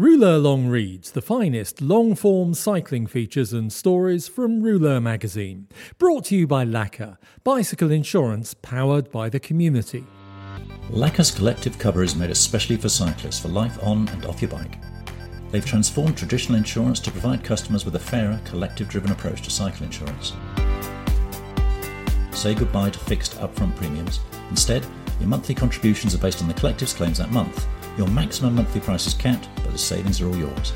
Rouleur Long Reads, the finest long form cycling features and stories from Rouleur magazine. Brought to you by Laka, bicycle insurance powered by the community. Laka's collective cover is made especially for cyclists for life on and off your bike. They've transformed traditional insurance to provide customers with a fairer, collective driven approach to cycle insurance. Say goodbye to fixed upfront premiums. Instead, your monthly contributions are based on the collective's claims that month. Your maximum monthly price is capped, but the savings are all yours.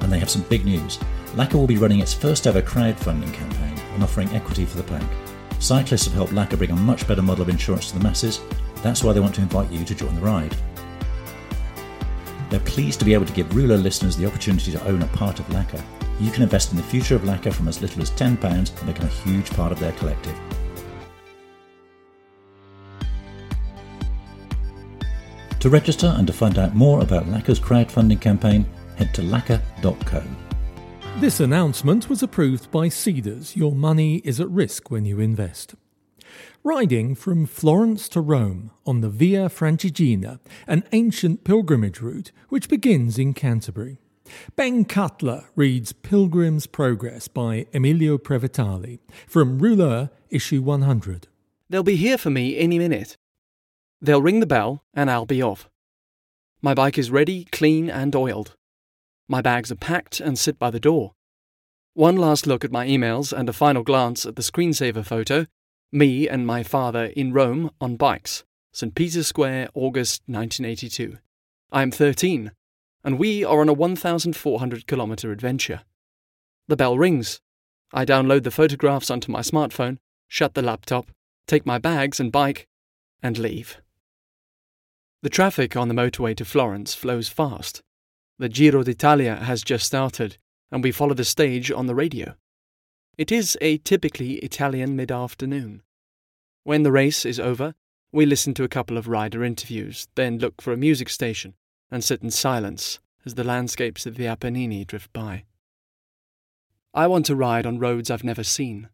And they have some big news. Laka will be running its first ever crowdfunding campaign and offering equity for the pack. Cyclists have helped Laka bring a much better model of insurance to the masses. That's why they want to invite you to join the ride. They're pleased to be able to give Rouleur listeners the opportunity to own a part of Laka. You can invest in the future of Laka from as little as £10 and become a huge part of their collective. To register and to find out more about Laka's crowdfunding campaign, head to laka.co. This announcement was approved by Seedrs. Your money is at risk when you invest. Riding from Florence to Rome on the Via Francigena, an ancient pilgrimage route which begins in Canterbury. Ben Cutler reads Pilgrim's Progress by Emilio Previtali from Rouleur, issue 100. They'll be here for me any minute. They'll ring the bell, and I'll be off. My bike is ready, clean, and oiled. My bags are packed and sit by the door. One last look at my emails and a final glance at the screensaver photo me and my father in Rome on bikes, St. Peter's Square, August 1982. I am 13, and we are on a 1,400 kilometre adventure. The bell rings. I download the photographs onto my smartphone, shut the laptop, take my bags and bike, and leave. The traffic on the motorway to Florence flows fast. The Giro d'Italia has just started, and we follow the stage on the radio. It is a typically Italian mid afternoon. When the race is over, we listen to a couple of rider interviews, then look for a music station and sit in silence as the landscapes of the Apennine drift by. I want to ride on roads I've never seen.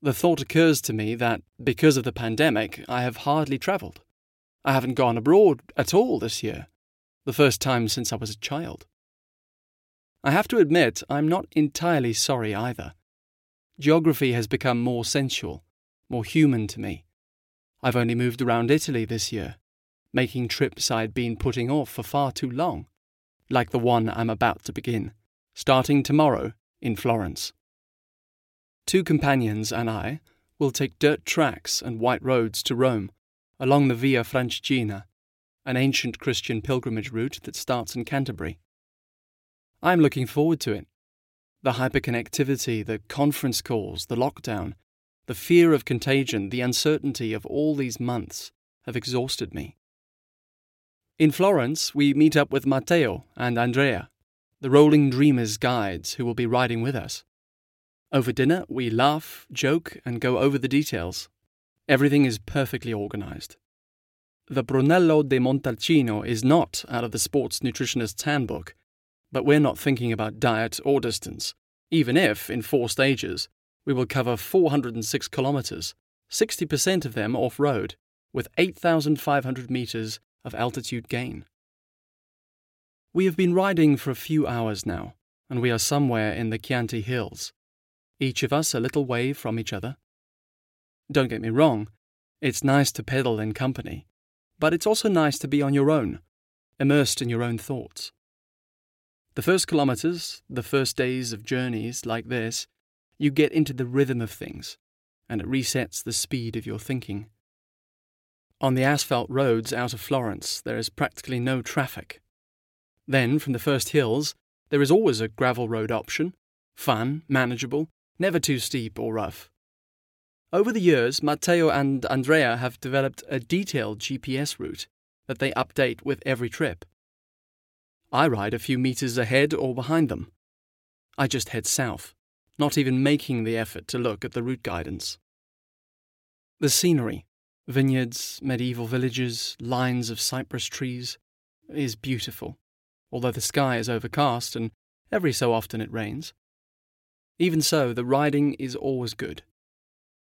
The thought occurs to me that, because of the pandemic, I have hardly travelled. I haven't gone abroad at all this year, the first time since I was a child. I have to admit, I'm not entirely sorry either. Geography has become more sensual, more human to me. I've only moved around Italy this year, making trips I'd been putting off for far too long, like the one I'm about to begin, starting tomorrow in Florence. Two companions and I will take dirt tracks and white roads to Rome along the Via Francigena, an ancient Christian pilgrimage route that starts in Canterbury. I'm looking forward to it. The hyperconnectivity, the conference calls, the lockdown, the fear of contagion, the uncertainty of all these months have exhausted me. In Florence, we meet up with Matteo and Andrea, the Rolling Dreamers guides who will be riding with us. Over dinner, we laugh, joke, and go over the details. Everything is perfectly organized. The Brunello di Montalcino is not out of the sports nutritionist's handbook, but we're not thinking about diet or distance, even if, in four stages, we will cover 406 kilometers, 60% of them off road, with 8,500 meters of altitude gain. We have been riding for a few hours now, and we are somewhere in the Chianti Hills, each of us a little way from each other. Don't get me wrong, it's nice to pedal in company, but it's also nice to be on your own, immersed in your own thoughts. The first kilometres, the first days of journeys like this, you get into the rhythm of things, and it resets the speed of your thinking. On the asphalt roads out of Florence, there is practically no traffic. Then, from the first hills, there is always a gravel road option, fun, manageable, never too steep or rough. Over the years, Matteo and Andrea have developed a detailed GPS route that they update with every trip. I ride a few meters ahead or behind them. I just head south, not even making the effort to look at the route guidance. The scenery vineyards, medieval villages, lines of cypress trees is beautiful, although the sky is overcast and every so often it rains. Even so, the riding is always good.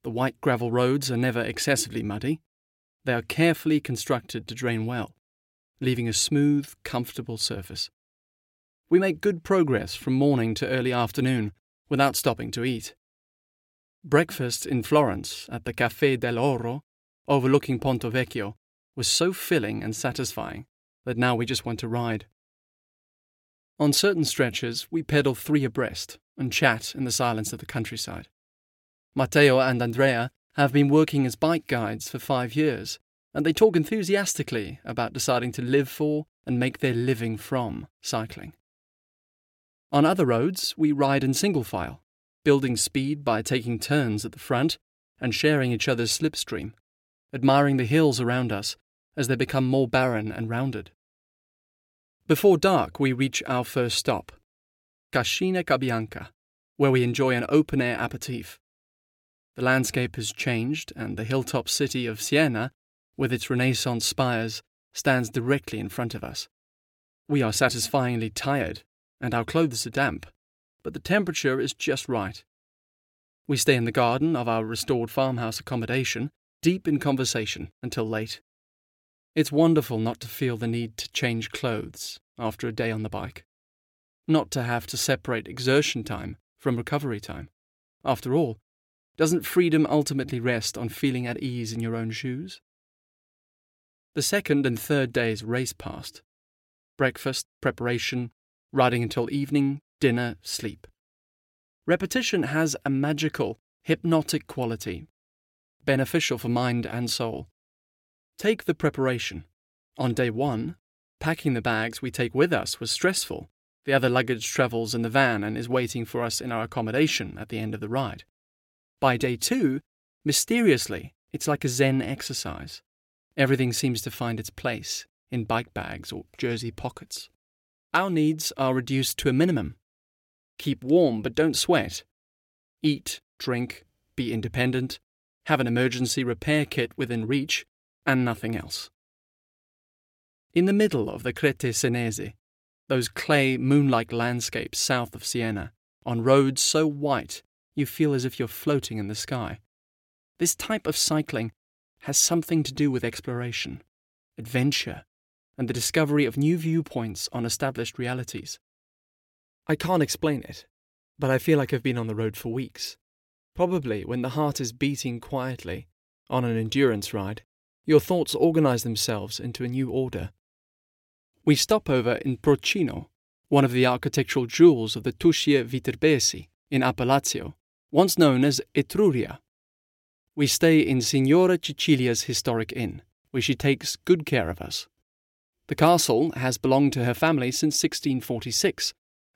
The white gravel roads are never excessively muddy. They are carefully constructed to drain well, leaving a smooth, comfortable surface. We make good progress from morning to early afternoon without stopping to eat. Breakfast in Florence at the Café dell'Oro, overlooking Ponte Vecchio, was so filling and satisfying that now we just want to ride. On certain stretches, we pedal three abreast and chat in the silence of the countryside. Matteo and Andrea have been working as bike guides for five years, and they talk enthusiastically about deciding to live for and make their living from cycling. On other roads, we ride in single file, building speed by taking turns at the front and sharing each other's slipstream, admiring the hills around us as they become more barren and rounded. Before dark, we reach our first stop, Cascina Cabianca, where we enjoy an open air aperitif. The landscape has changed, and the hilltop city of Siena, with its Renaissance spires, stands directly in front of us. We are satisfyingly tired, and our clothes are damp, but the temperature is just right. We stay in the garden of our restored farmhouse accommodation, deep in conversation until late. It's wonderful not to feel the need to change clothes after a day on the bike, not to have to separate exertion time from recovery time. After all, doesn't freedom ultimately rest on feeling at ease in your own shoes? The second and third days race past. Breakfast, preparation, riding until evening, dinner, sleep. Repetition has a magical, hypnotic quality, beneficial for mind and soul. Take the preparation. On day one, packing the bags we take with us was stressful. The other luggage travels in the van and is waiting for us in our accommodation at the end of the ride. By day two, mysteriously, it's like a Zen exercise. Everything seems to find its place in bike bags or jersey pockets. Our needs are reduced to a minimum. Keep warm but don't sweat. Eat, drink, be independent, have an emergency repair kit within reach, and nothing else. In the middle of the Crete Senese, those clay moon-like landscapes south of Siena, on roads so white you feel as if you're floating in the sky. This type of cycling has something to do with exploration, adventure, and the discovery of new viewpoints on established realities. I can't explain it, but I feel like I've been on the road for weeks. Probably when the heart is beating quietly on an endurance ride, your thoughts organize themselves into a new order. We stop over in Proceno, one of the architectural jewels of the Tuscia Viterbese in Appalazzo, once known as Etruria. We stay in Signora Cecilia's historic inn, where she takes good care of us. The castle has belonged to her family since 1646,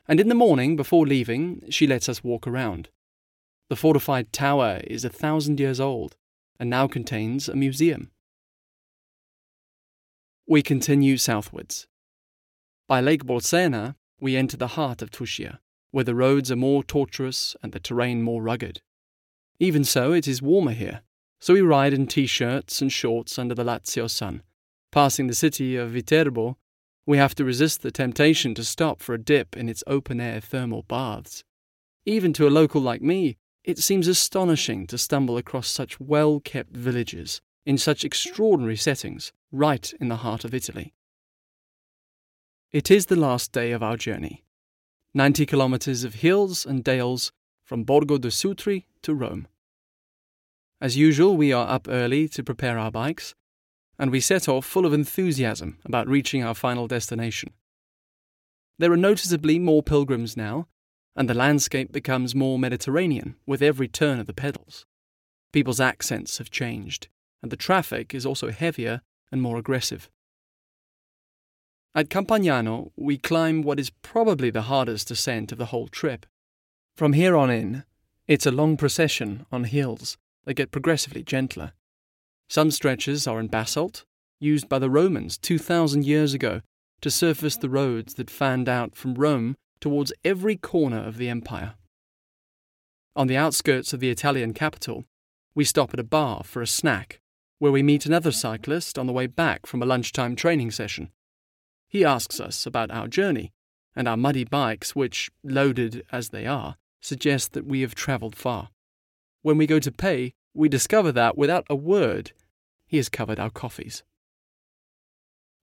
and in the morning before leaving, she lets us walk around. The fortified tower is a thousand years old and now contains a museum. We continue southwards. By Lake Bolsena, we enter the heart of Tuscia where the roads are more tortuous and the terrain more rugged. Even so, it is warmer here, so we ride in t shirts and shorts under the Lazio sun. Passing the city of Viterbo, we have to resist the temptation to stop for a dip in its open air thermal baths. Even to a local like me, it seems astonishing to stumble across such well kept villages in such extraordinary settings right in the heart of Italy. It is the last day of our journey, 90 kilometers of hills and dales from Borgo de Sutri to Rome. As usual, we are up early to prepare our bikes, and we set off full of enthusiasm about reaching our final destination. There are noticeably more pilgrims now, and the landscape becomes more Mediterranean with every turn of the pedals. People's accents have changed, and the traffic is also heavier and more aggressive. At Campagnano, we climb what is probably the hardest ascent of the whole trip. From here on in, it's a long procession on hills that get progressively gentler. Some stretches are in basalt, used by the Romans 2,000 years ago to surface the roads that fanned out from Rome towards every corner of the empire. On the outskirts of the Italian capital, we stop at a bar for a snack, where we meet another cyclist on the way back from a lunchtime training session. He asks us about our journey, and our muddy bikes, which, loaded as they are, suggest that we have travelled far. When we go to pay, we discover that, without a word, he has covered our coffees.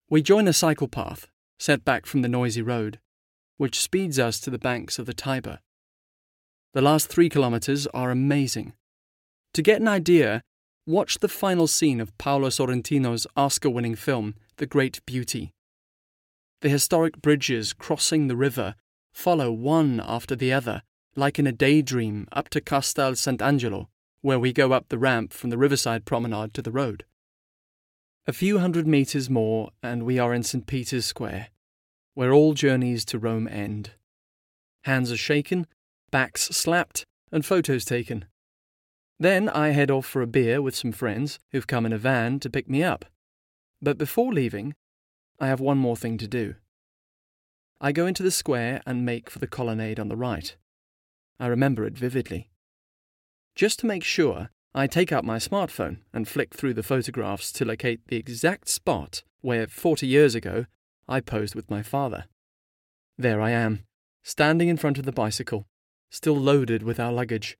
We join a cycle path, set back from the noisy road, which speeds us to the banks of the Tiber. The last three kilometres are amazing. To get an idea, watch the final scene of Paolo Sorrentino's Oscar winning film, The Great Beauty. The historic bridges crossing the river follow one after the other, like in a daydream, up to Castel Sant'Angelo, where we go up the ramp from the riverside promenade to the road. A few hundred metres more, and we are in St. Peter's Square where all journeys to Rome end. Hands are shaken, backs slapped, and photos taken. Then I head off for a beer with some friends who've come in a van to pick me up. But before leaving, I have one more thing to do. I go into the square and make for the colonnade on the right. I remember it vividly. Just to make sure, I take out my smartphone and flick through the photographs to locate the exact spot where, 40 years ago, I posed with my father. There I am, standing in front of the bicycle, still loaded with our luggage.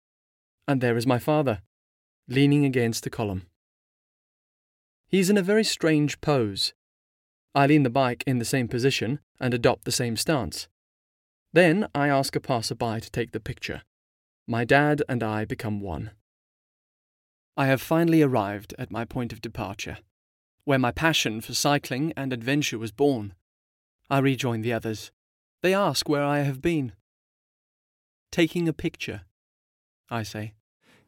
And there is my father, leaning against a column. He's in a very strange pose. I lean the bike in the same position and adopt the same stance. Then I ask a passerby to take the picture. My dad and I become one. I have finally arrived at my point of departure, where my passion for cycling and adventure was born. I rejoin the others. They ask where I have been. Taking a picture, I say.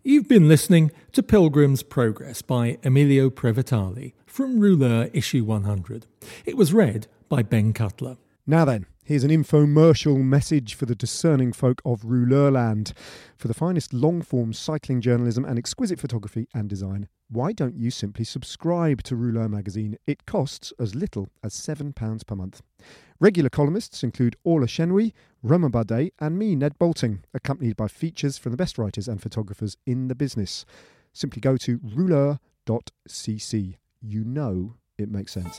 You've been listening to Pilgrim's Progress by Emilio Previtali from Rouleur issue 100. It was read by Ben Cutler. Now then, here's an infomercial message for the discerning folk of Rouleurland. For the finest long form cycling journalism and exquisite photography and design, why don't you simply subscribe to Rouleur magazine? It costs as little as £7 per month. Regular columnists include Orla Chennaoui, Romain Bardet, and me, Ned Boulting, accompanied by features from the best writers and photographers in the business. Simply go to rouleur.cc. You know it makes sense.